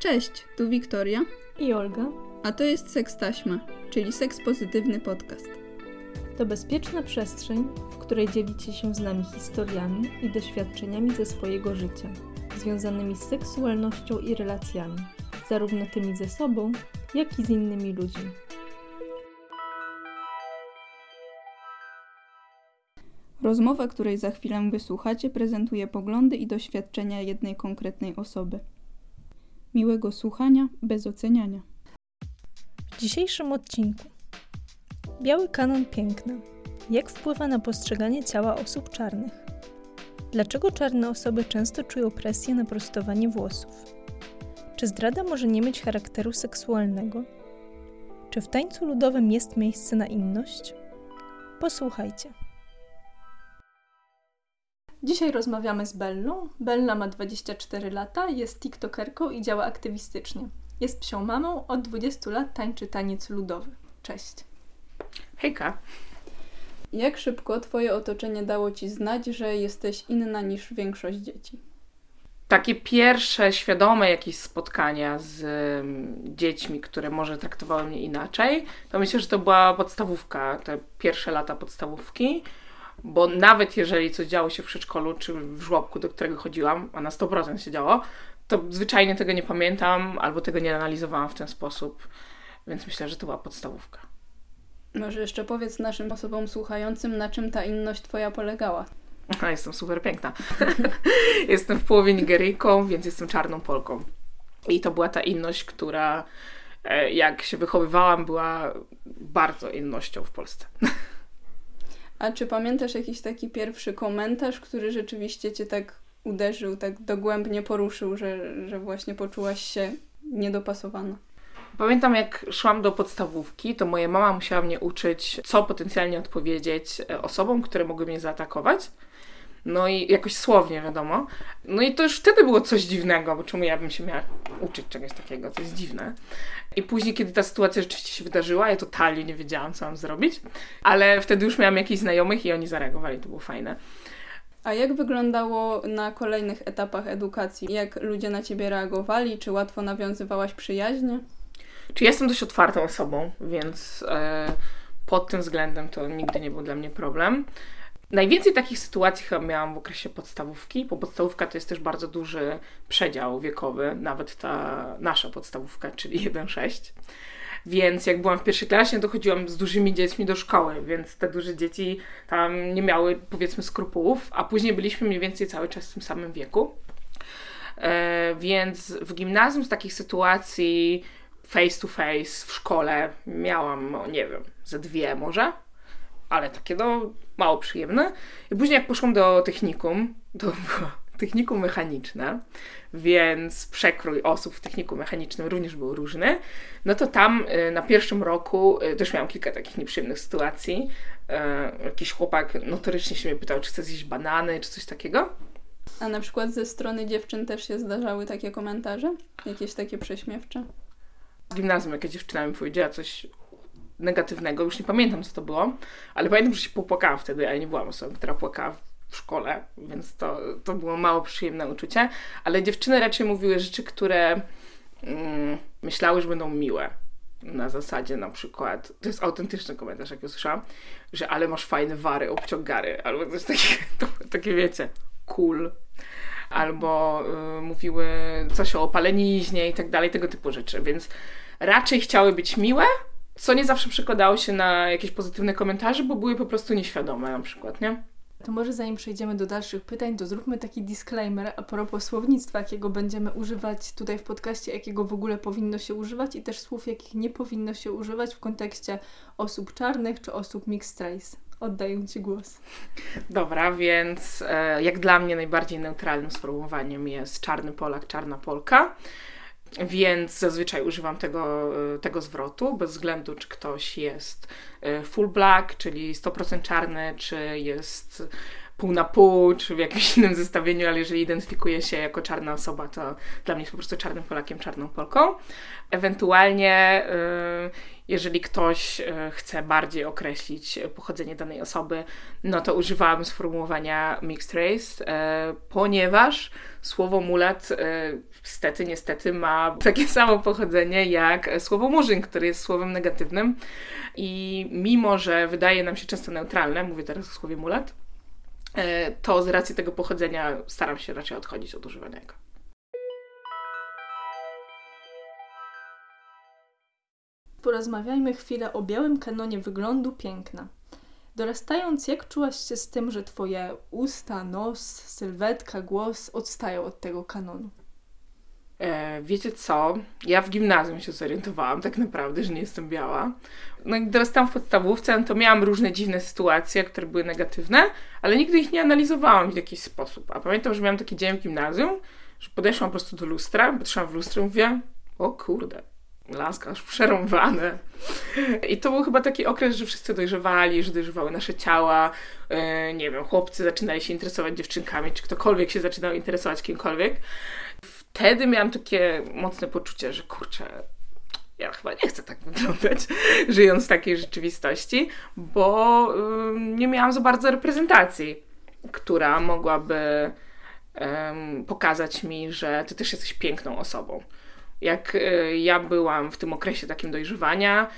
Cześć, tu Wiktoria i Olga, a to jest Seks Taśma, czyli seks pozytywny podcast. To bezpieczna przestrzeń, w której dzielicie się z nami historiami i doświadczeniami ze swojego życia, związanymi z seksualnością i relacjami, zarówno tymi ze sobą, jak i z innymi ludźmi. Rozmowa, której za chwilę wysłuchacie, prezentuje poglądy i doświadczenia jednej konkretnej osoby. Miłego słuchania bez oceniania. W dzisiejszym odcinku Biały kanon piękna. Jak wpływa na postrzeganie ciała osób czarnych? Dlaczego czarne osoby często czują presję na prostowanie włosów? Czy zdrada może nie mieć charakteru seksualnego? Czy w tańcu ludowym jest miejsce na inność? Posłuchajcie. Dzisiaj rozmawiamy z Bellą. Bella ma 24 lata, jest tiktokerką i działa aktywistycznie. Jest psią mamą, od 20 lat tańczy taniec ludowy. Cześć. Hejka. Jak szybko Twoje otoczenie dało Ci znać, że jesteś inna niż większość dzieci? Takie pierwsze świadome jakieś spotkania z um, dziećmi, które może traktowały mnie inaczej, to myślę, że to była podstawówka, te pierwsze lata podstawówki bo nawet jeżeli coś działo się w przedszkolu czy w żłobku, do którego chodziłam, a na 100% się działo, to zwyczajnie tego nie pamiętam albo tego nie analizowałam w ten sposób, więc myślę, że to była podstawówka. Może jeszcze powiedz naszym osobom słuchającym, na czym ta inność Twoja polegała. A, jestem super piękna. jestem w połowie Nigeryjką, więc jestem czarną Polką. I to była ta inność, która e, jak się wychowywałam, była bardzo innością w Polsce. A czy pamiętasz jakiś taki pierwszy komentarz, który rzeczywiście cię tak uderzył, tak dogłębnie poruszył, że, że właśnie poczułaś się niedopasowana? Pamiętam, jak szłam do podstawówki, to moja mama musiała mnie uczyć, co potencjalnie odpowiedzieć e, osobom, które mogły mnie zaatakować. No i jakoś słownie, wiadomo. No i to już wtedy było coś dziwnego, bo czemu ja bym się miała uczyć czegoś takiego, to jest dziwne. I później, kiedy ta sytuacja rzeczywiście się wydarzyła, ja totalnie nie wiedziałam, co mam zrobić, ale wtedy już miałam jakichś znajomych i oni zareagowali, to było fajne. A jak wyglądało na kolejnych etapach edukacji? Jak ludzie na ciebie reagowali? Czy łatwo nawiązywałaś przyjaźnie? Czy jestem dość otwartą osobą, więc e, pod tym względem to nigdy nie był dla mnie problem. Najwięcej takich sytuacji chyba miałam w okresie podstawówki, bo podstawówka to jest też bardzo duży przedział wiekowy, nawet ta nasza podstawówka, czyli 1,6. Więc jak byłam w pierwszej klasie, to chodziłam z dużymi dziećmi do szkoły, więc te duże dzieci tam nie miały powiedzmy skrupułów, a później byliśmy mniej więcej cały czas w tym samym wieku. E, więc w gimnazjum z takich sytuacji face to face w szkole miałam, no, nie wiem, ze dwie może ale takie no mało przyjemne. I później jak poszłam do technikum, to było technikum mechaniczne, więc przekrój osób w technikum mechanicznym również był różny, no to tam y, na pierwszym roku y, też miałam kilka takich nieprzyjemnych sytuacji. Y, jakiś chłopak notorycznie się mnie pytał, czy chcę zjeść banany, czy coś takiego. A na przykład ze strony dziewczyn też się zdarzały takie komentarze? Jakieś takie prześmiewcze? W gimnazjum jakaś dziewczyna mi powiedziała coś negatywnego, już nie pamiętam co to było, ale pamiętam, że się popłakałam wtedy, ja nie byłam osobą, która płakała w szkole, więc to, to było mało przyjemne uczucie, ale dziewczyny raczej mówiły rzeczy, które mm, myślały, że będą miłe. Na zasadzie na przykład, to jest autentyczny komentarz, jak usłyszałam, że ale masz fajne wary, obciągary, albo coś takiego, takie wiecie, cool. Albo y, mówiły coś o opaleniźnie i tak dalej, tego typu rzeczy, więc raczej chciały być miłe, co nie zawsze przekładało się na jakieś pozytywne komentarze, bo były po prostu nieświadome na przykład, nie? To może zanim przejdziemy do dalszych pytań, to zróbmy taki disclaimer a propos słownictwa, jakiego będziemy używać tutaj w podcaście, jakiego w ogóle powinno się używać i też słów, jakich nie powinno się używać w kontekście osób czarnych czy osób mixed race. Oddaję Ci głos. Dobra, więc e, jak dla mnie najbardziej neutralnym sformułowaniem jest czarny Polak, czarna Polka więc zazwyczaj używam tego, y, tego zwrotu, bez względu czy ktoś jest y, full black, czyli 100% czarny, czy jest pół na pół, czy w jakimś innym zestawieniu, ale jeżeli identyfikuje się jako czarna osoba, to dla mnie jest po prostu czarnym Polakiem, czarną Polką. Ewentualnie, y, jeżeli ktoś y, chce bardziej określić pochodzenie danej osoby, no to używałam sformułowania mixed race, y, ponieważ słowo mulat niestety, niestety ma takie samo pochodzenie jak słowo murzyn, które jest słowem negatywnym i mimo, że wydaje nam się często neutralne, mówię teraz o słowie mulat, E, to z racji tego pochodzenia staram się raczej odchodzić od używania jego. Porozmawiajmy chwilę o białym kanonie wyglądu piękna. Dorastając, jak czułaś się z tym, że twoje usta, nos, sylwetka, głos odstają od tego kanonu? E, wiecie co? Ja w gimnazjum się zorientowałam tak naprawdę, że nie jestem biała. No i dorastałam w podstawówce, no to miałam różne dziwne sytuacje, które były negatywne, ale nigdy ich nie analizowałam w jakiś sposób. A pamiętam, że miałam taki dzień w gimnazjum, że podeszłam po prostu do lustra, patrzyłam w lustro i mówię, o kurde, laska aż przerąbane. I to był chyba taki okres, że wszyscy dojrzewali, że dojrzewały nasze ciała. Yy, nie wiem, chłopcy zaczynali się interesować dziewczynkami, czy ktokolwiek się zaczynał interesować kimkolwiek wtedy miałam takie mocne poczucie, że kurczę, ja chyba nie chcę tak wyglądać, żyjąc w takiej rzeczywistości, bo nie miałam za bardzo reprezentacji, która mogłaby pokazać mi, że ty też jesteś piękną osobą. Jak y, ja byłam w tym okresie takim dojrzewania,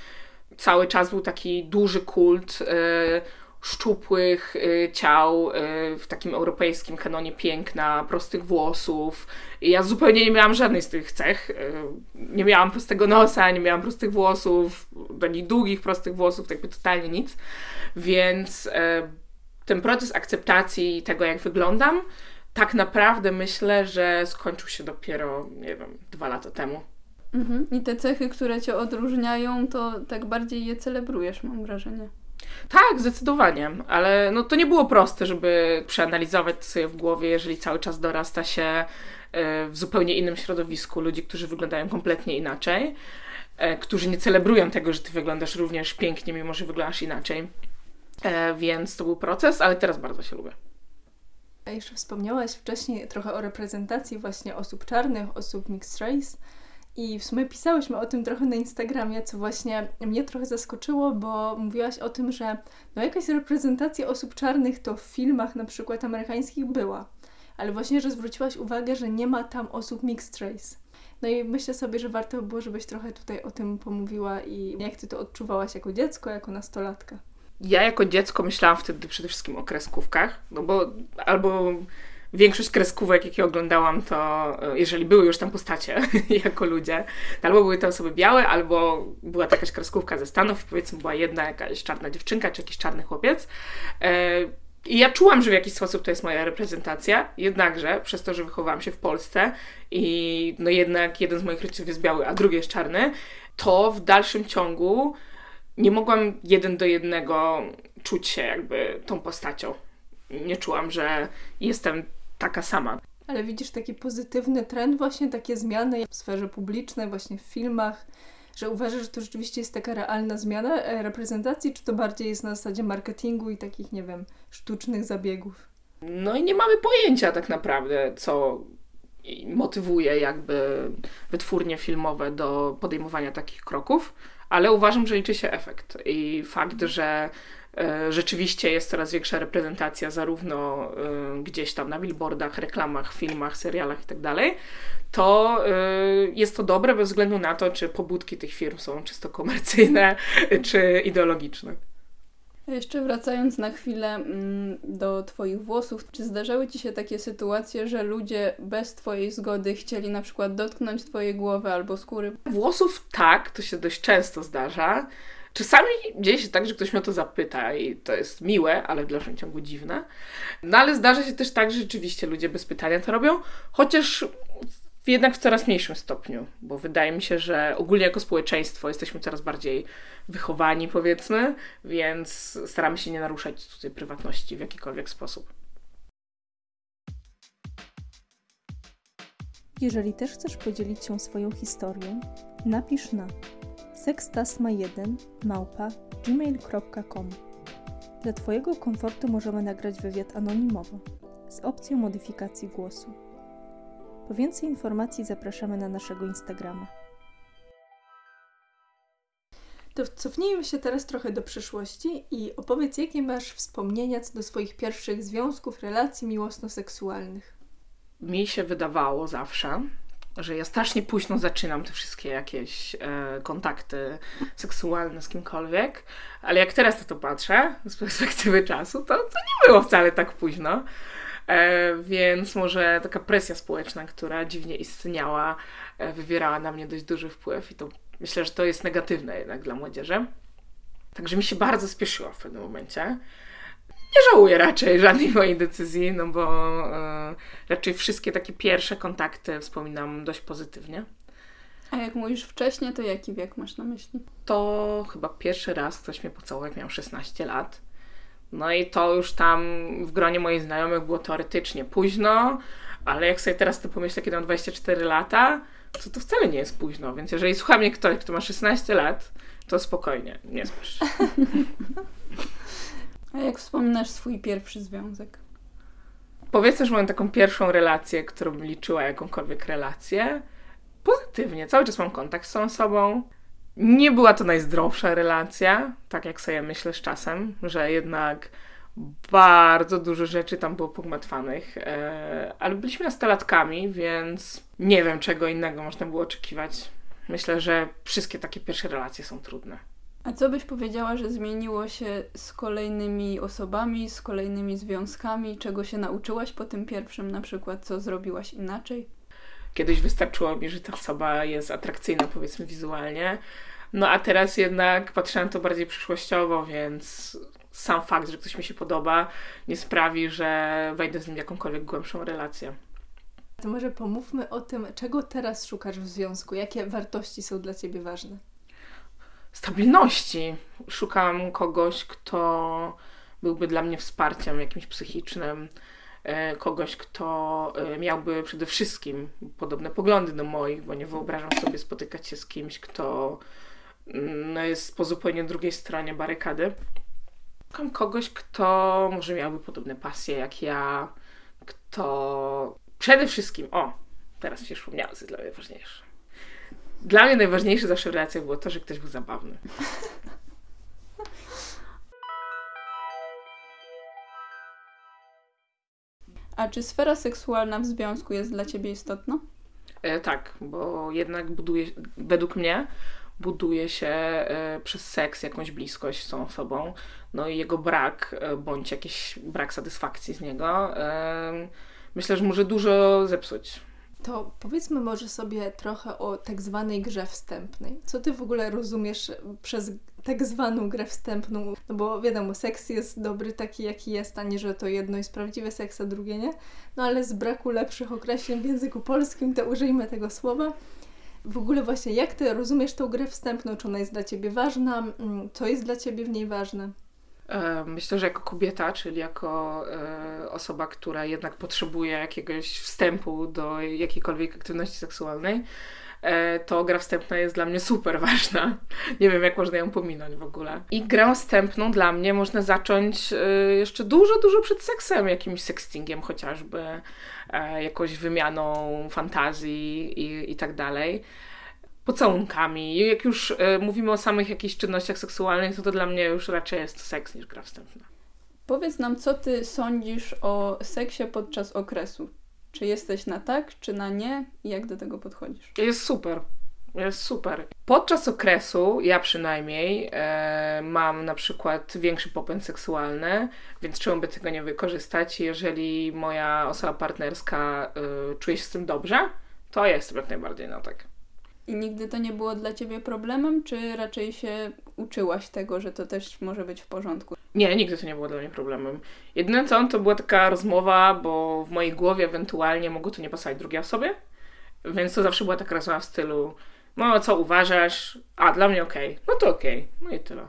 cały czas był taki duży kult y, szczupłych y, ciał w takim europejskim kanonie piękna, prostych włosów. I ja zupełnie nie miałam żadnej z tych cech. Nie miałam prostego nosa, nie miałam prostych włosów, ani długich, prostych włosów, jakby totalnie nic. Więc ten proces akceptacji tego, jak wyglądam, tak naprawdę myślę, że skończył się dopiero, nie wiem, dwa lata temu. Mhm. I te cechy, które cię odróżniają, to tak bardziej je celebrujesz, mam wrażenie. Tak, zdecydowanie, ale no to nie było proste, żeby przeanalizować sobie w głowie, jeżeli cały czas dorasta się e, w zupełnie innym środowisku ludzi, którzy wyglądają kompletnie inaczej, e, którzy nie celebrują tego, że ty wyglądasz również pięknie, mimo że wyglądasz inaczej. E, więc to był proces, ale teraz bardzo się lubię. A jeszcze wspomniałaś wcześniej trochę o reprezentacji właśnie osób czarnych, osób mixed race. I w sumie pisałyśmy o tym trochę na Instagramie, co właśnie mnie trochę zaskoczyło, bo mówiłaś o tym, że no jakaś reprezentacja osób czarnych to w filmach na przykład amerykańskich była, ale właśnie, że zwróciłaś uwagę, że nie ma tam osób mixed race. No i myślę sobie, że warto było, żebyś trochę tutaj o tym pomówiła i jak ty to odczuwałaś jako dziecko, jako nastolatka. Ja jako dziecko myślałam wtedy przede wszystkim o kreskówkach, no bo albo większość kreskówek, jakie oglądałam, to e, jeżeli były już tam postacie jako ludzie, to albo były te osoby białe, albo była to jakaś kreskówka ze Stanów, powiedzmy była jedna jakaś czarna dziewczynka, czy jakiś czarny chłopiec. E, I ja czułam, że w jakiś sposób to jest moja reprezentacja, jednakże przez to, że wychowałam się w Polsce i no jednak jeden z moich rodziców jest biały, a drugi jest czarny, to w dalszym ciągu nie mogłam jeden do jednego czuć się jakby tą postacią. Nie czułam, że jestem taka sama. Ale widzisz taki pozytywny trend, właśnie takie zmiany w sferze publicznej, właśnie w filmach, że uważasz, że to rzeczywiście jest taka realna zmiana e, reprezentacji, czy to bardziej jest na zasadzie marketingu i takich, nie wiem, sztucznych zabiegów? No i nie mamy pojęcia tak naprawdę, co motywuje jakby wytwórnie filmowe do podejmowania takich kroków, ale uważam, że liczy się efekt i fakt, że E, rzeczywiście jest coraz większa reprezentacja zarówno e, gdzieś tam na billboardach, reklamach, filmach, serialach itd., tak to e, jest to dobre bez względu na to, czy pobudki tych firm są czysto komercyjne, czy ideologiczne. Jeszcze wracając na chwilę mm, do Twoich włosów, czy zdarzały Ci się takie sytuacje, że ludzie bez Twojej zgody chcieli na przykład dotknąć Twojej głowy albo skóry? Włosów tak, to się dość często zdarza. Czasami dzieje się tak, że ktoś mnie o to zapyta i to jest miłe, ale w dalszym ciągu dziwne. No ale zdarza się też tak, że rzeczywiście ludzie bez pytania to robią, chociaż jednak w coraz mniejszym stopniu, bo wydaje mi się, że ogólnie jako społeczeństwo jesteśmy coraz bardziej wychowani, powiedzmy, więc staramy się nie naruszać tutaj prywatności w jakikolwiek sposób. Jeżeli też chcesz podzielić się swoją historią, napisz na sekstasma1 małpa gmail.com Dla Twojego komfortu możemy nagrać wywiad anonimowo z opcją modyfikacji głosu. Po więcej informacji zapraszamy na naszego Instagrama. To cofnijmy się teraz trochę do przyszłości i opowiedz, jakie masz wspomnienia co do swoich pierwszych związków, relacji miłosno-seksualnych. Mi się wydawało zawsze, że ja strasznie późno zaczynam te wszystkie jakieś e, kontakty seksualne z kimkolwiek, ale jak teraz na to patrzę z perspektywy czasu, to, to nie było wcale tak późno. E, więc może taka presja społeczna, która dziwnie istniała, e, wywierała na mnie dość duży wpływ i to myślę, że to jest negatywne jednak dla młodzieży. Także mi się bardzo spieszyło w pewnym momencie. Nie żałuję raczej żadnej mojej decyzji, no bo e, raczej wszystkie takie pierwsze kontakty wspominam dość pozytywnie. A jak mówisz wcześniej, to jaki wiek masz na myśli? To chyba pierwszy raz ktoś mnie pocałował, jak miałam 16 lat. No i to już tam w gronie moich znajomych było teoretycznie późno, ale jak sobie teraz to pomyślę, kiedy mam 24 lata, to to wcale nie jest późno. Więc jeżeli słucha mnie ktoś, kto ma 16 lat, to spokojnie, nie spiesz. A jak wspominasz swój pierwszy związek? Powiedzmy, że mam taką pierwszą relację, którą liczyła jakąkolwiek relację. Pozytywnie, cały czas mam kontakt z tą osobą. Nie była to najzdrowsza relacja, tak jak sobie myślę z czasem, że jednak bardzo dużo rzeczy tam było pogmatwanych, e, ale byliśmy nastolatkami, więc nie wiem, czego innego można było oczekiwać. Myślę, że wszystkie takie pierwsze relacje są trudne. A co byś powiedziała, że zmieniło się z kolejnymi osobami, z kolejnymi związkami? Czego się nauczyłaś po tym pierwszym, na przykład, co zrobiłaś inaczej? Kiedyś wystarczyło mi, że ta osoba jest atrakcyjna, powiedzmy, wizualnie. No a teraz jednak patrzę na to bardziej przyszłościowo, więc sam fakt, że ktoś mi się podoba, nie sprawi, że wejdę z nim w jakąkolwiek głębszą relację. To może pomówmy o tym, czego teraz szukasz w związku, jakie wartości są dla ciebie ważne stabilności. Szukam kogoś, kto byłby dla mnie wsparciem jakimś psychicznym, kogoś, kto e, miałby przede wszystkim podobne poglądy do moich, bo nie wyobrażam sobie spotykać się z kimś, kto mm, no, jest po zupełnie drugiej stronie barykady. Szukam kogoś, kto może miałby podobne pasje jak ja, kto przede wszystkim, o, teraz się przypomniało, co jest dla mnie ważniejsze dla mnie najważniejsze zawsze w relacjach było to, że ktoś był zabawny. A czy sfera seksualna w związku jest dla ciebie istotna? E, tak, bo jednak buduje, według mnie buduje się e, przez seks jakąś bliskość z tą osobą, no i jego brak, e, bądź jakiś brak satysfakcji z niego, e, myślę, że może dużo zepsuć to powiedzmy może sobie trochę o tak zwanej grze wstępnej. Co ty w ogóle rozumiesz przez tak zwaną grę wstępną? No bo wiadomo, seks jest dobry taki, jaki jest, a nie, że to jedno jest prawdziwe seks, a drugie nie. No ale z braku lepszych określeń w języku polskim, to użyjmy tego słowa. W ogóle właśnie, jak ty rozumiesz tą grę wstępną? Czy ona jest dla ciebie ważna? Mm, co jest dla ciebie w niej ważne? E, myślę, że jako kobieta, czyli jako e, osoba, która jednak potrzebuje jakiegoś wstępu do jakiejkolwiek aktywności seksualnej, e, to gra wstępna jest dla mnie super ważna. Nie wiem, jak można ją pominąć w ogóle. I grę wstępną dla mnie można zacząć jeszcze dużo, dużo przed seksem, jakimś sextingiem chociażby, jakąś wymianą fantazji i, i tak dalej pocałunkami. Jak już y, mówimy o samych jakichś czynnościach seksualnych, to to dla mnie już raczej jest seks niż gra wstępna. Powiedz nam, co ty sądzisz o seksie podczas okresu? Czy jesteś na tak, czy na nie? I jak do tego podchodzisz? Jest super. Jest super. Podczas okresu, ja przynajmniej, e, mam na przykład większy popęd seksualny, więc czemu by tego nie wykorzystać? Jeżeli moja osoba partnerska e, czuje się z tym dobrze, to jestem jak najbardziej na tak. I nigdy to nie było dla ciebie problemem, czy raczej się uczyłaś tego, że to też może być w porządku? Nie, nigdy to nie było dla mnie problemem. Jedyne co, to była taka rozmowa, bo w mojej głowie ewentualnie mogło to nie pasować drugiej osobie, więc to zawsze była taka rozmowa w stylu no co uważasz? A, dla mnie okej. Okay. No to okej. Okay. No i tyle.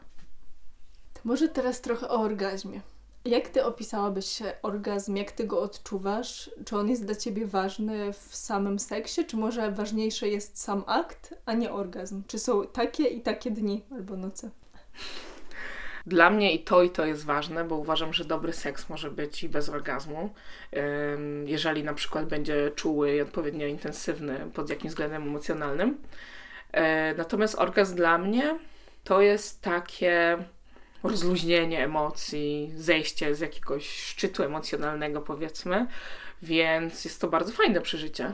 To może teraz trochę o orgazmie. Jak ty opisałabyś orgazm? Jak ty go odczuwasz? Czy on jest dla ciebie ważny w samym seksie? Czy może ważniejszy jest sam akt, a nie orgazm? Czy są takie i takie dni albo noce? Dla mnie i to, i to jest ważne, bo uważam, że dobry seks może być i bez orgazmu. Jeżeli na przykład będzie czuły i odpowiednio intensywny pod jakimś względem emocjonalnym. E, natomiast orgazm dla mnie to jest takie rozluźnienie emocji, zejście z jakiegoś szczytu emocjonalnego, powiedzmy, więc jest to bardzo fajne przeżycie.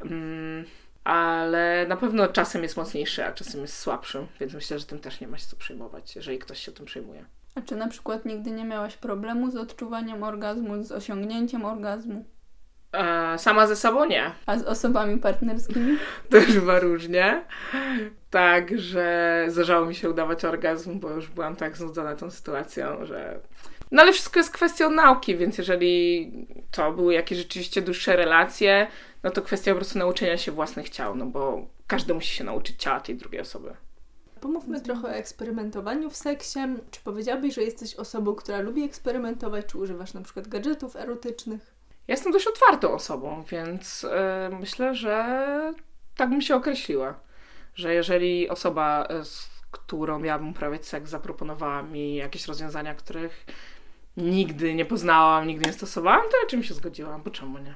Mm, ale na pewno czasem jest mocniejszy, a czasem jest słabszy, więc myślę, że tym też nie ma się co przejmować, jeżeli ktoś się tym przejmuje. A czy na przykład nigdy nie miałaś problemu z odczuwaniem orgazmu, z osiągnięciem orgazmu? E, sama ze sobą nie. A z osobami partnerskimi? Też bywa różnie. Tak, że zdarzało mi się udawać orgazm, bo już byłam tak znudzona tą sytuacją, że. No ale wszystko jest kwestią nauki, więc jeżeli to były jakieś rzeczywiście dłuższe relacje, no to kwestia po prostu nauczenia się własnych ciał, no bo każdy musi się nauczyć ciała tej drugiej osoby. Pomówmy trochę o eksperymentowaniu w seksie. Czy powiedziałabyś, że jesteś osobą, która lubi eksperymentować, czy używasz na przykład gadżetów erotycznych? Jestem dość otwartą osobą, więc yy, myślę, że tak bym się określiła. Że jeżeli osoba, e, z którą miałabym uprawiać seks, zaproponowała mi jakieś rozwiązania, których nigdy nie poznałam, nigdy nie stosowałam, to raczej się zgodziłam, bo czemu nie?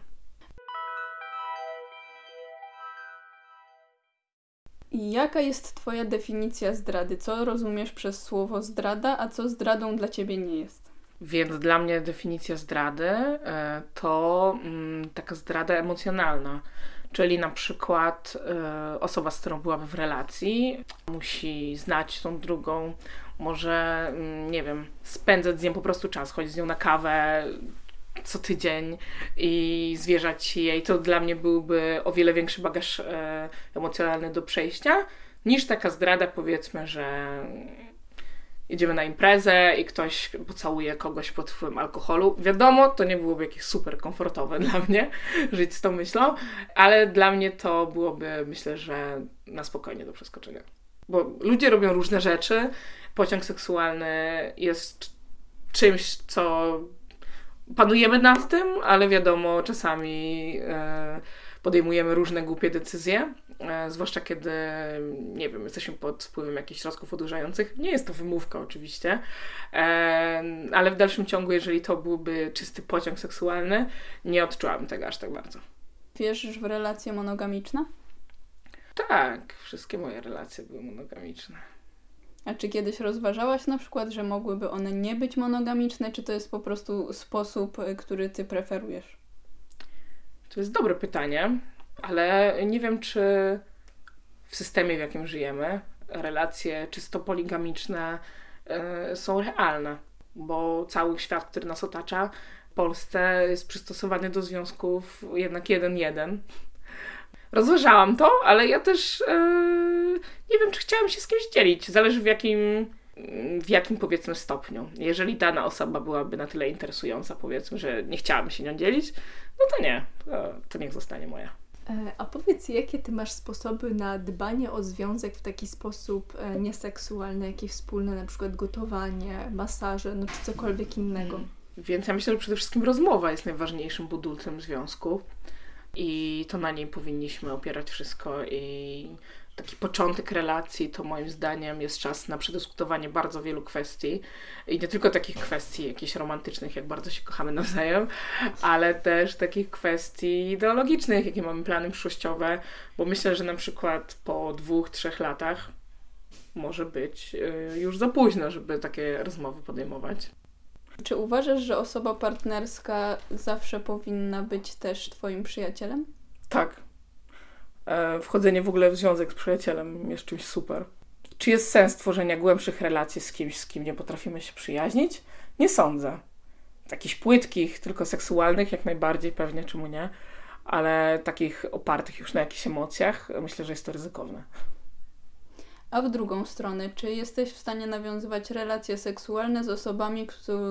Jaka jest Twoja definicja zdrady? Co rozumiesz przez słowo zdrada, a co zdradą dla Ciebie nie jest? Więc dla mnie definicja zdrady e, to mm, taka zdrada emocjonalna. Czyli na przykład e, osoba, z którą byłaby w relacji, musi znać tą drugą, może, mm, nie wiem, spędzać z nią po prostu czas, chodzić z nią na kawę co tydzień i zwierzać jej. To dla mnie byłby o wiele większy bagaż e, emocjonalny do przejścia, niż taka zdrada, powiedzmy, że jedziemy na imprezę i ktoś pocałuje kogoś pod wpływem alkoholu. Wiadomo, to nie byłoby jakieś super komfortowe dla mnie żyć z tą myślą, ale dla mnie to byłoby, myślę, że na spokojnie do przeskoczenia. Bo ludzie robią różne rzeczy. Pociąg seksualny jest czymś, co panujemy nad tym, ale wiadomo, czasami e, podejmujemy różne głupie decyzje, e, zwłaszcza kiedy, nie wiem, jesteśmy pod wpływem jakichś środków odurzających. Nie jest to wymówka oczywiście, e, ale w dalszym ciągu, jeżeli to byłby czysty pociąg seksualny, nie odczułabym tego aż tak bardzo. Wierzysz w relacje monogamiczne? Tak, wszystkie moje relacje były monogamiczne. A czy kiedyś rozważałaś na przykład, że mogłyby one nie być monogamiczne, czy to jest po prostu sposób, y, który ty preferujesz? To jest dobre pytanie, ale nie wiem, czy w systemie, w jakim żyjemy, relacje czysto poligamiczne y, są realne, bo cały świat, który nas otacza, w Polsce jest przystosowany do związków jednak jeden-jeden. Rozważałam to, ale ja też yy, nie wiem, czy chciałam się z kimś dzielić. Zależy w jakim, w jakim powiedzmy stopniu. Jeżeli dana osoba byłaby na tyle interesująca, powiedzmy, że nie chciałabym się nią dzielić, no to nie, to, niech zostanie moja. E, a powiedz, jakie ty masz sposoby na dbanie o związek w taki sposób e, nieseksualny, jakie wspólne, na przykład gotowanie, masaże, no czy cokolwiek innego? Hmm. Więc ja myślę, że przede wszystkim rozmowa jest najważniejszym budulcem związku i to na niej powinniśmy opierać wszystko i taki początek relacji to moim zdaniem jest czas na przedyskutowanie bardzo wielu kwestii i nie tylko takich kwestii jakichś romantycznych, jak bardzo się kochamy nawzajem, ale też takich kwestii ideologicznych, jakie mamy plany przyszłościowe, bo myślę, że na przykład po dwóch, trzech latach może być y, już za późno, żeby takie rozmowy podejmować. Czy uważasz, że osoba partnerska zawsze powinna być też Twoim przyjacielem? Tak. E, wchodzenie w ogóle w związek z przyjacielem jest czymś super. Czy jest sens tworzenia głębszych relacji z kimś, z kim nie potrafimy się przyjaźnić? Nie sądzę. Takich płytkich, tylko seksualnych, jak najbardziej pewnie, czemu nie, ale takich opartych już na jakichś emocjach, myślę, że jest to ryzykowne. A w drugą stronę, czy jesteś w stanie nawiązywać relacje seksualne z osobami,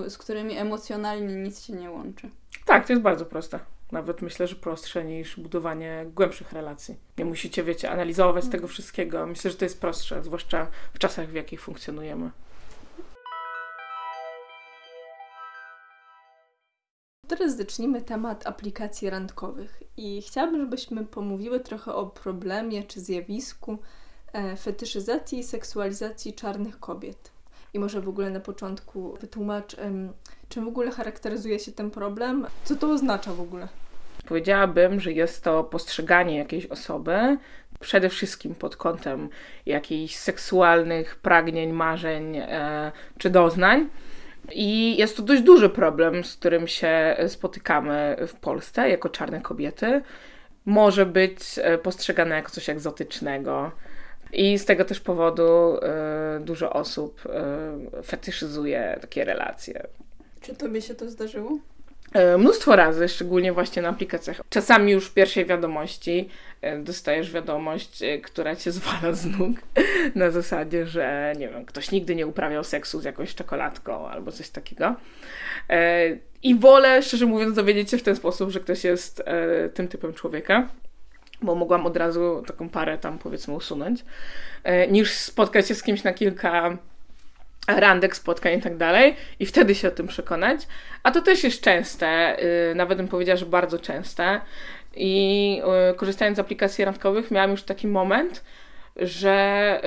z którymi emocjonalnie nic się nie łączy? Tak, to jest bardzo proste. Nawet myślę, że prostsze niż budowanie głębszych relacji. Nie musicie, wiecie, analizować tego wszystkiego. Myślę, że to jest prostsze, zwłaszcza w czasach, w jakich funkcjonujemy. Teraz zacznijmy temat aplikacji randkowych i chciałabym, żebyśmy pomówiły trochę o problemie czy zjawisku, fetyszyzacji i seksualizacji czarnych kobiet. I może w ogóle na początku wytłumacz, czym w ogóle charakteryzuje się ten problem? Co to oznacza w ogóle? Powiedziałabym, że jest to postrzeganie jakiejś osoby przede wszystkim pod kątem jakichś seksualnych pragnień, marzeń e, czy doznań. I jest to dość duży problem, z którym się spotykamy w Polsce jako czarne kobiety. Może być e, postrzegane jako coś egzotycznego. I z tego też powodu y, dużo osób y, fetyszyzuje takie relacje. Czy tobie się to zdarzyło? E, mnóstwo razy, szczególnie właśnie na aplikacjach. Czasami już w pierwszej wiadomości e, dostajesz wiadomość, e, która cię zwala z nóg na zasadzie, że nie wiem, ktoś nigdy nie uprawiał seksu z jakąś czekoladką albo coś takiego. I wolę, szczerze mówiąc, dowiedzieć się w ten sposób, że ktoś jest tym typem człowieka bo mogłam od razu taką parę tam powiedzmy usunąć, niż spotkać się z kimś na kilka randek, spotkań i tak dalej i wtedy się o tym przekonać. A to też jest częste, yy, nawet bym powiedziała, że bardzo częste. I yy, korzystając z aplikacji randkowych miałam już taki moment, że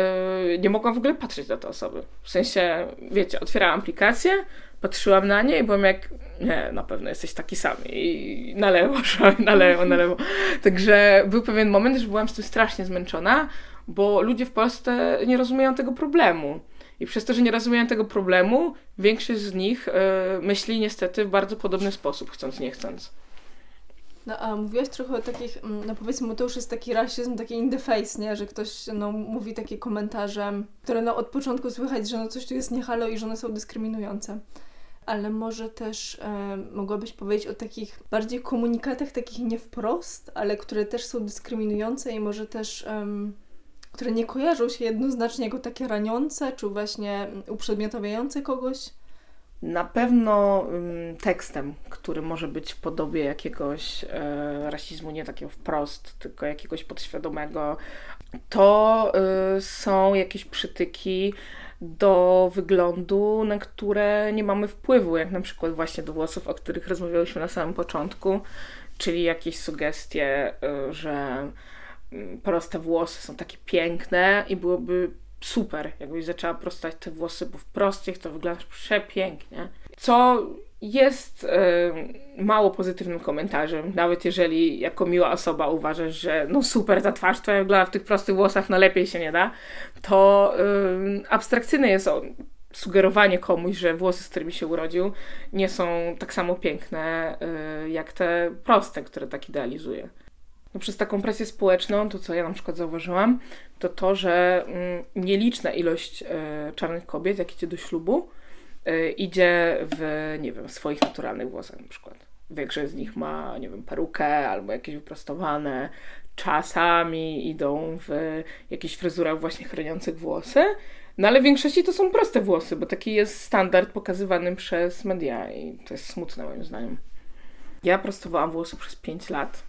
yy, nie mogłam w ogóle patrzeć na te osoby. W sensie, wiecie, otwierałam aplikację, patrzyłam na nie i byłam jak, nie, na pewno jesteś taki sam. I na lewo, na lewo, na lewo. Także był pewien moment, że byłam z tym strasznie zmęczona, bo ludzie w Polsce nie rozumieją tego problemu. I przez to, że nie rozumieją tego problemu, większość z nich y, myśli niestety w bardzo podobny sposób, chcąc nie chcąc. No a mówiłaś trochę o takich, mm, no powiedzmy, to już jest taki rasizm, taki in the face, nie? Że ktoś no, mówi takie komentarze, które no od początku słychać, że no coś tu jest niehalo i że one są dyskryminujące. Ale może też e, mogłabyś powiedzieć o takich bardziej komunikatach, takich nie wprost, ale które też są dyskryminujące i może też które nie kojarzą się jednoznacznie jako takie raniące, czy właśnie uprzedmiotawiające kogoś? Na pewno tekstem, który może być w podobie jakiegoś e, rasizmu, nie takiego wprost, tylko jakiegoś podświadomego, to y, są jakieś przytyki do wyglądu, na które nie mamy wpływu, jak na przykład właśnie do włosów, o których rozmawialiśmy na samym początku, czyli jakieś sugestie, y, że proste włosy są takie piękne i byłoby super, jakbyś zaczęła prostać te włosy, bo w prostych to wygląda przepięknie. Co jest y, mało pozytywnym komentarzem, nawet jeżeli jako miła osoba uważasz, że no super, ta twarz twoja wygląda w tych prostych włosach, no lepiej się nie da, to y, abstrakcyjne jest on sugerowanie komuś, że włosy, z którymi się urodził, nie są tak samo piękne y, jak te proste, które tak idealizuje no przez taką presję społeczną, to co ja na przykład zauważyłam, to to, że mm, nieliczna ilość e, czarnych kobiet, jak idzie do ślubu, idzie w, nie wiem, swoich naturalnych włosach na przykład. Większość z nich ma, nie wiem, perukę albo jakieś wyprostowane. Czasami idą w jakichś fryzurach właśnie chroniących włosy. No ale w większości to są proste włosy, bo taki jest standard pokazywany przez media i to jest smutne moim zdaniem. Ja prostowałam włosy przez 5 lat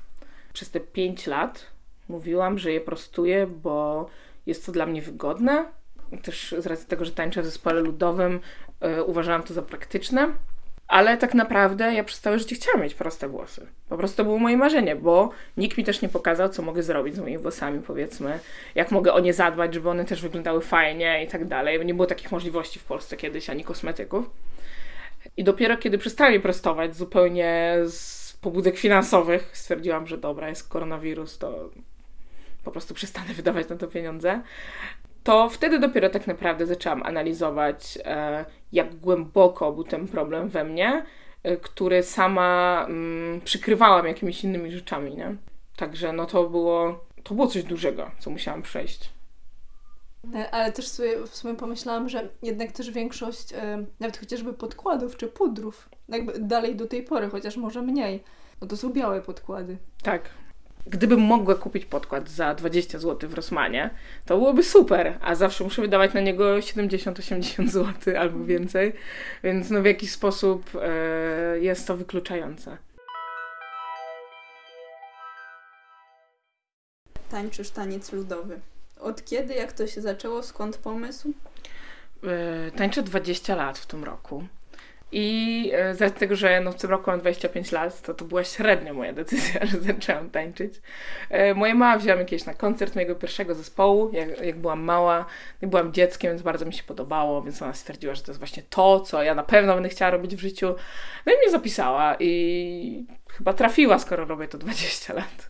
przez te 5 lat mówiłam, że je prostuję, bo jest to dla mnie wygodne. Też z racji tego, że tańczę w zespole ludowym, uważałam to za praktyczne. Ale tak naprawdę ja przez całe życie chciałam mieć proste włosy. Po prostu to było moje marzenie, bo nikt mi też nie pokazał, co mogę zrobić z moimi włosami, powiedzmy. Jak mogę o nie zadbać, żeby one też wyglądały fajnie i tak dalej. Nie było takich możliwości w Polsce kiedyś, ani kosmetyków. I dopiero kiedy przestałam je prostować zupełnie z pobudek finansowych stwierdziłam, że dobra, jest koronawirus, to po prostu przestanę wydawać na to pieniądze. To wtedy dopiero tak naprawdę zaczęłam analizować, e, jak głęboko był ten problem we mnie, e, który sama mm, przykrywałam jakimiś innymi rzeczami, nie? Także no to było, to było coś dużego, co musiałam przejść. E, ale też sobie w sumie pomyślałam, że jednak też większość, nawet chociażby podkładów czy pudrów, jakby dalej do tej pory, chociaż może mniej, no to są białe podkłady. Tak. Gdybym mogła kupić podkład za 20 zł w Rosmanie, to byłoby super, a zawsze muszę wydawać na niego 70-80 zł albo więcej, więc no w jakiś sposób e, jest to wykluczające. Tańczysz taniec ludowy. Od kiedy, jak to się zaczęło, skąd pomysł? E, tańczę 20 lat w tym roku. I e, z racji tego, że no w tym roku mam 25 lat, to to była średnia moja decyzja, że zaczęłam tańczyć. E, moja mama wzięła mnie kiedyś na koncert mojego pierwszego zespołu, jak, jak byłam mała. Byłam dzieckiem, więc bardzo mi się podobało, więc ona stwierdziła, że to jest właśnie to, co ja na pewno będę chciała robić w życiu. No i mnie zapisała i chyba trafiła, skoro robię to 20 lat.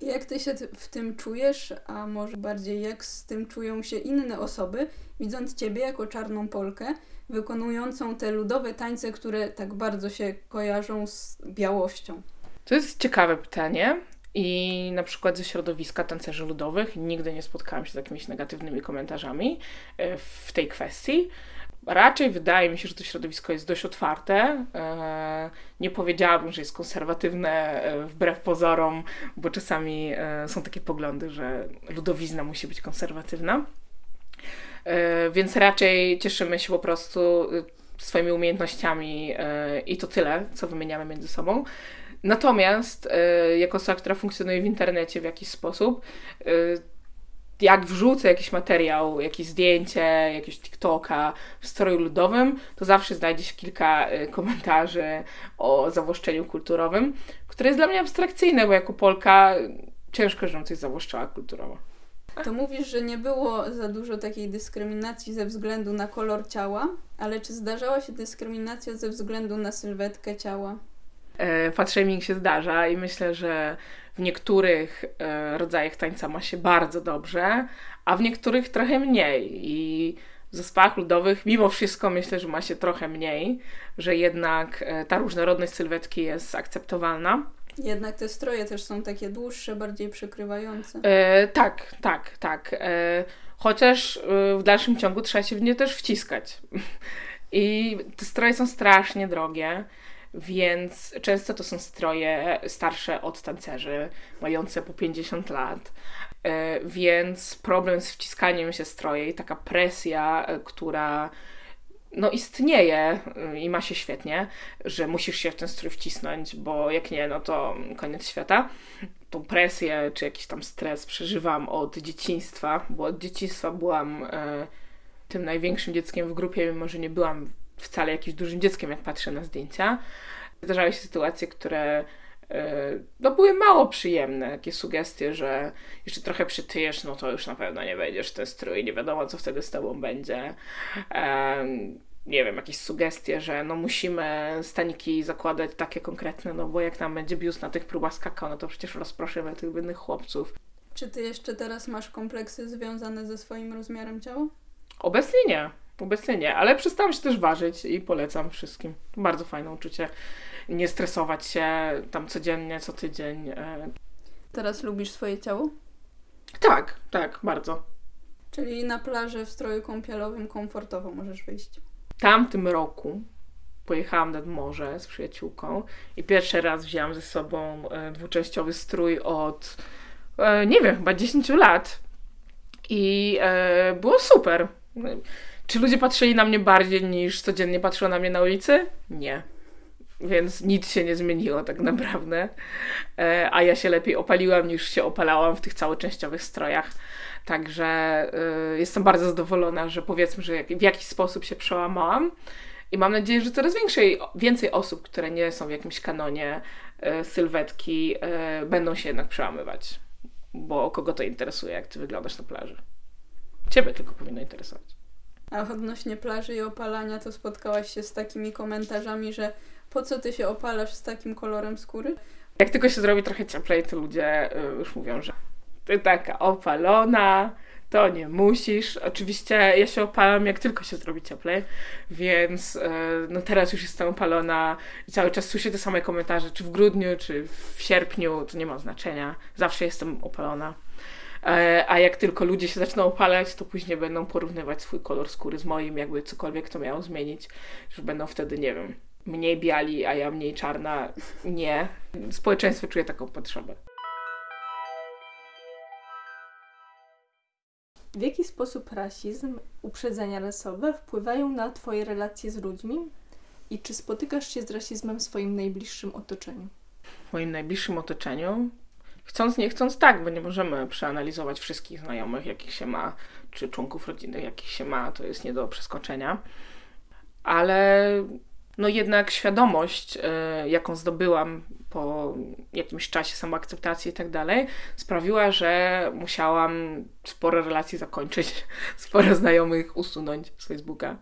Jak ty się w tym czujesz, a może bardziej jak z tym czują się inne osoby, widząc ciebie jako czarną Polkę, wykonującą te ludowe tańce, które tak bardzo się kojarzą z białością? To jest ciekawe pytanie. I na przykład ze środowiska tancerzy ludowych nigdy nie spotkałam się z jakimiś negatywnymi komentarzami e, w tej kwestii. Raczej wydaje mi się, że to środowisko jest dość otwarte. E, nie powiedziałabym, że jest konserwatywne e, wbrew pozorom, bo czasami są takie poglądy, że ludowizna musi być konserwatywna. Więc raczej cieszymy się po prostu swoimi umiejętnościami i to tyle, co wymieniamy między sobą. Natomiast y, jako osoba, która funkcjonuje w internecie w jakiś sposób, y, jak wrzucę jakiś materiał, jakieś zdjęcie, jakiegoś TikToka w stroju ludowym, to zawsze znajdzie się kilka y, komentarzy o zawłaszczeniu kulturowym, które jest dla mnie abstrakcyjne, bo jako Polka ciężko, żebym coś zawłaszczała kulturowo. To mówisz, że nie było za dużo takiej dyskryminacji ze względu na kolor ciała, ale czy zdarzała się dyskryminacja ze względu na sylwetkę ciała? E, fatshaming się zdarza i myślę, że w niektórych e, rodzajach tańca ma się bardzo dobrze, a w niektórych trochę mniej. I w zespołach ludowych mimo wszystko myślę, że ma się trochę mniej, że jednak e, ta różnorodność sylwetki jest akceptowalna. Jednak te stroje też są takie dłuższe, bardziej przykrywające. E, tak, tak, tak. E, chociaż w dalszym ciągu trzeba się w nie też wciskać. I te stroje są strasznie drogie więc często to są stroje starsze od tancerzy, mające po 50 lat. E, więc problem z wciskaniem się stroje i taka presja, e, która no istnieje e, i ma się świetnie, że musisz się w ten strój wcisnąć, bo jak nie, no to koniec świata. Tą presję czy jakiś tam stres przeżywam od dzieciństwa, bo od dzieciństwa byłam e, tym największym dzieckiem w grupie, mimo że nie byłam wcale jakimś dużym dzieckiem, jak patrzę na zdjęcia. Zdarzały się sytuacje, które no, były mało przyjemne, takie sugestie, że jeszcze trochę przytyjesz, no to już na pewno nie wejdziesz w ten strój, nie wiadomo co wtedy z tobą będzie. nie wiem, jakieś sugestie, że no musimy staniki zakładać takie konkretne, no bo jak nam będzie biust na tych próbach skakał, no to przecież rozproszymy tych biednych chłopców. Czy ty jeszcze teraz masz kompleksy związane ze swoim rozmiarem ciała? Obecnie nie. Obecnie nie, ale przestałam się też ważyć i polecam wszystkim. Bardzo fajne uczucie. Nie stresować się tam codziennie, co tydzień. E. Teraz lubisz swoje ciało? Tak, tak, bardzo. Czyli na plaży w stroju kąpielowym komfortowo możesz wyjść. W tamtym roku pojechałam nad morze z przyjaciółką i pierwszy raz wzięłam ze sobą e, dwuczęściowy strój od, e, nie wiem, chyba 10 lat. I było super. Czy ludzie patrzyli na mnie bardziej niż codziennie patrzą na mnie na ulicy? Nie. Więc nic się nie zmieniło tak naprawdę. E, a ja się lepiej opaliłam niż się opalałam w tych całoczęściowych strojach. Także e, jestem bardzo zadowolona, że powiedzmy, że w jakiś sposób się przełamałam. I mam nadzieję, że coraz większej, więcej osób, które nie są w jakimś kanonie e, sylwetki, będą się jednak przełamywać. Bo kogo to interesuje, jak ty wyglądasz na plaży? Ciebie tylko powinno interesować. A odnośnie plaży i opalania, to spotkałaś się z takimi komentarzami, że po co ty się opalasz z takim kolorem skóry? Jak tylko się zrobi trochę cieplej, to ludzie y, już mówią, że ty taka opalona, to nie musisz. Oczywiście ja się opalam, jak tylko się zrobi cieplej, więc y, no teraz już jestem opalona i cały czas słyszę te same komentarze, czy w grudniu, czy w sierpniu, to nie ma znaczenia. Zawsze jestem opalona. E, a jak tylko ludzie się zaczną opalać, to później będą porównywać swój kolor skóry z moim, jakby cokolwiek to miało zmienić, że będą wtedy, nie wiem, mniej biali, a ja mniej czarna. Nie. Społeczeństwo czuje taką potrzebę. W jaki sposób rasizm, uprzedzenia rasowe wpływają na Twoje relacje z ludźmi? I czy spotykasz się z rasizmem w swoim najbliższym otoczeniu? W moim najbliższym otoczeniu chcąc, nie chcąc, tak, bo nie możemy przeanalizować wszystkich znajomych, jakich się ma, czy członków rodziny, jakich się ma, to jest nie do przeskoczenia. Ale no jednak świadomość, y, jaką zdobyłam po jakimś czasie samoakceptacji i tak dalej, sprawiła, że musiałam sporo relacji zakończyć, sporo znajomych usunąć z Facebooka.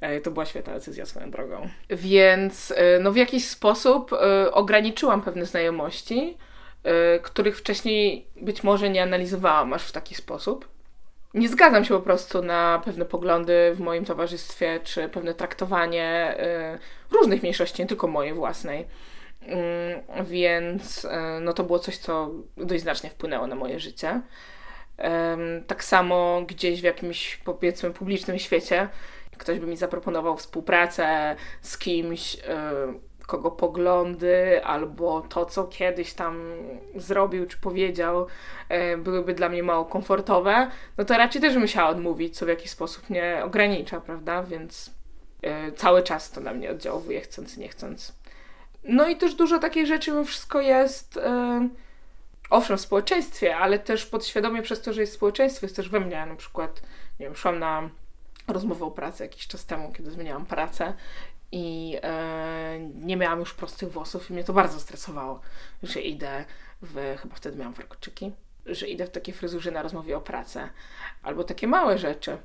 E, to była świetna decyzja swoją drogą. Więc e, no w jakiś sposób e, ograniczyłam pewne znajomości, których wcześniej być może nie analizowałam aż w taki sposób. Nie zgadzam się po prostu na pewne poglądy w moim towarzystwie, czy pewne traktowanie różnych mniejszości, nie tylko mojej własnej. Mm, więc e, no to było coś, co dość znacznie wpłynęło na moje życie. Tak samo gdzieś w jakimś powiedzmy publicznym świecie ktoś by mi zaproponował współpracę z kimś, e, kogo poglądy albo to, co kiedyś tam zrobił czy powiedział, e, byłyby dla mnie mało komfortowe, no to raczej też musiała odmówić, co w jakiś sposób mnie ogranicza, prawda? Więc cały czas to na mnie oddziałuje, chcąc, nie chcąc. No i też dużo takich rzeczy mimo wszystko jest, yy, owszem, w społeczeństwie, ale też podświadomie przez to, że jest społeczeństwo, jest też we mnie. Na przykład, nie wiem, szłam na rozmowę o pracy jakiś czas temu, kiedy zmieniałam pracę i yy, nie miałam już prostych włosów i mnie to bardzo stresowało, że idę w, chyba wtedy miałam warkoczyki, że idę w takiej fryzurze na rozmowie o pracę. Albo takie małe rzeczy,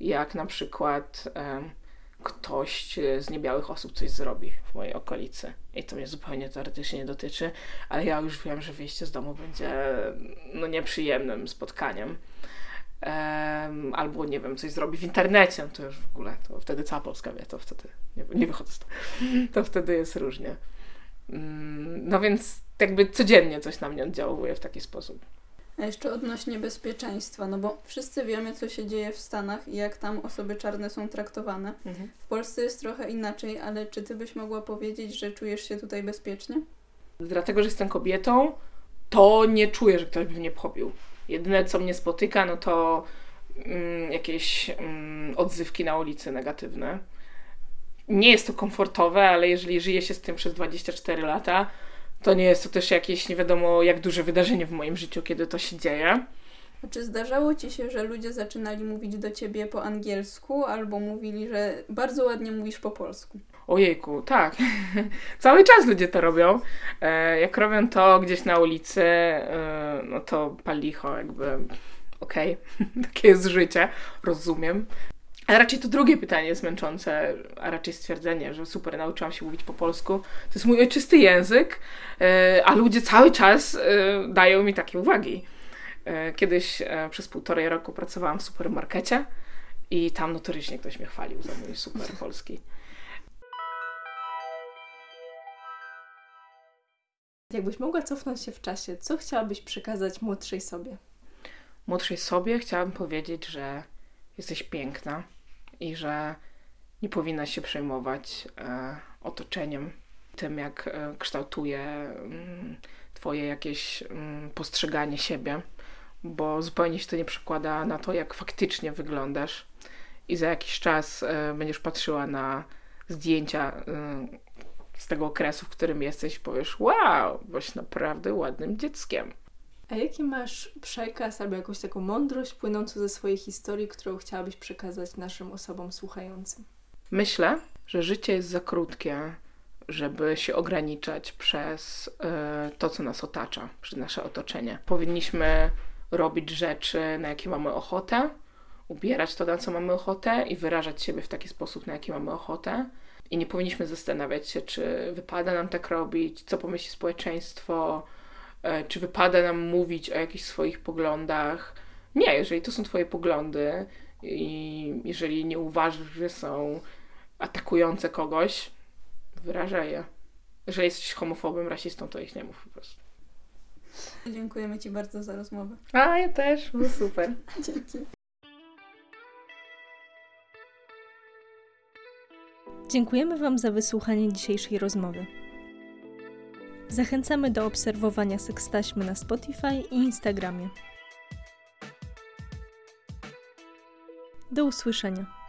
jak na przykład... Yy, ktoś e, z niebiałych osób coś zrobi w mojej okolicy. I to mnie zupełnie teoretycznie nie dotyczy, ale ja już wiem, że wyjście z domu będzie no, nieprzyjemnym spotkaniem. Um, albo nie wiem, coś zrobi w internecie, no to już w ogóle, to wtedy cała Polska wie, to wtedy nie, nie wychodzę z tego. To wtedy jest różnie. Um, no więc jakby codziennie coś na mnie oddziałuje w taki sposób. A jeszcze odnośnie bezpieczeństwa, no bo wszyscy wiemy, co się dzieje w Stanach i jak tam osoby czarne są traktowane. Mhm. W Polsce jest trochę inaczej, ale czy ty byś mogła powiedzieć, że czujesz się tutaj bezpiecznie? Dlatego, że jestem kobietą, to nie czuję, że ktoś by mnie pobił. Jedyne, co mnie spotyka, no to mm, jakieś mm, odzywki na ulicy negatywne. Nie jest to komfortowe, ale jeżeli żyje się z tym przez 24 lata, to nie jest to też jakieś nie wiadomo jak duże wydarzenie w moim życiu, kiedy to się dzieje. Czy zdarzało ci się, że ludzie zaczynali mówić do ciebie po angielsku albo mówili, że bardzo ładnie mówisz po polsku? Ojejku, tak. Cały czas ludzie to robią. E, jak robią to gdzieś na ulicy, e, no to palicho jakby okej, okay. takie jest życie, rozumiem. Ale raczej to drugie pytanie jest męczące, a raczej stwierdzenie, że super, nauczyłam się mówić po polsku. To jest mój ojczysty język, e, a ludzie cały czas dają mi takie uwagi. Kiedyś przez półtorej roku pracowałam w supermarkecie i tam notorycznie ktoś mnie chwalił za mój super polski. Jakbyś mogła cofnąć się w czasie, co chciałabyś przekazać młodszej sobie? Młodszej sobie chciałabym powiedzieć, że jesteś piękna i że nie powinna się przejmować e, otoczeniem, tym jak e, kształtuje mm, Twoje jakieś mm, postrzeganie siebie, bo zupełnie się to nie przekłada na to, jak faktycznie wyglądasz. I za jakiś czas e, będziesz patrzyła na zdjęcia e, z tego okresu, w którym jesteś, powiesz: Wow, byś naprawdę ładnym dzieckiem. A jaki masz przekaz albo jakąś taką mądrość płynącą ze swojej historii, którą chciałabyś przekazać naszym osobom słuchającym? Myślę, że życie jest za krótkie, żeby się ograniczać przez y, to, co nas otacza, przez nasze otoczenie. Powinniśmy robić rzeczy, na jakie mamy ochotę, ubierać to, na co mamy ochotę i wyrażać siebie w taki sposób, na jaki mamy ochotę. I nie powinniśmy zastanawiać się, czy wypada nam tak robić, co pomyśli społeczeństwo, E, czy wypada nam mówić o jakichś swoich poglądach. Nie, jeżeli to są Twoje poglądy i jeżeli nie uważasz, że są atakujące kogoś, wyrażaj je. Jeżeli jesteś homofobem, rasistą, to ich nie mów po prostu. Dziękujemy Ci bardzo za rozmowę. A, ja też. Było super. Dzięki. Dziękujemy Wam za wysłuchanie dzisiejszej rozmowy. Zachęcamy do obserwowania sekstaśmy na Spotify i Instagramie. Do usłyszenia.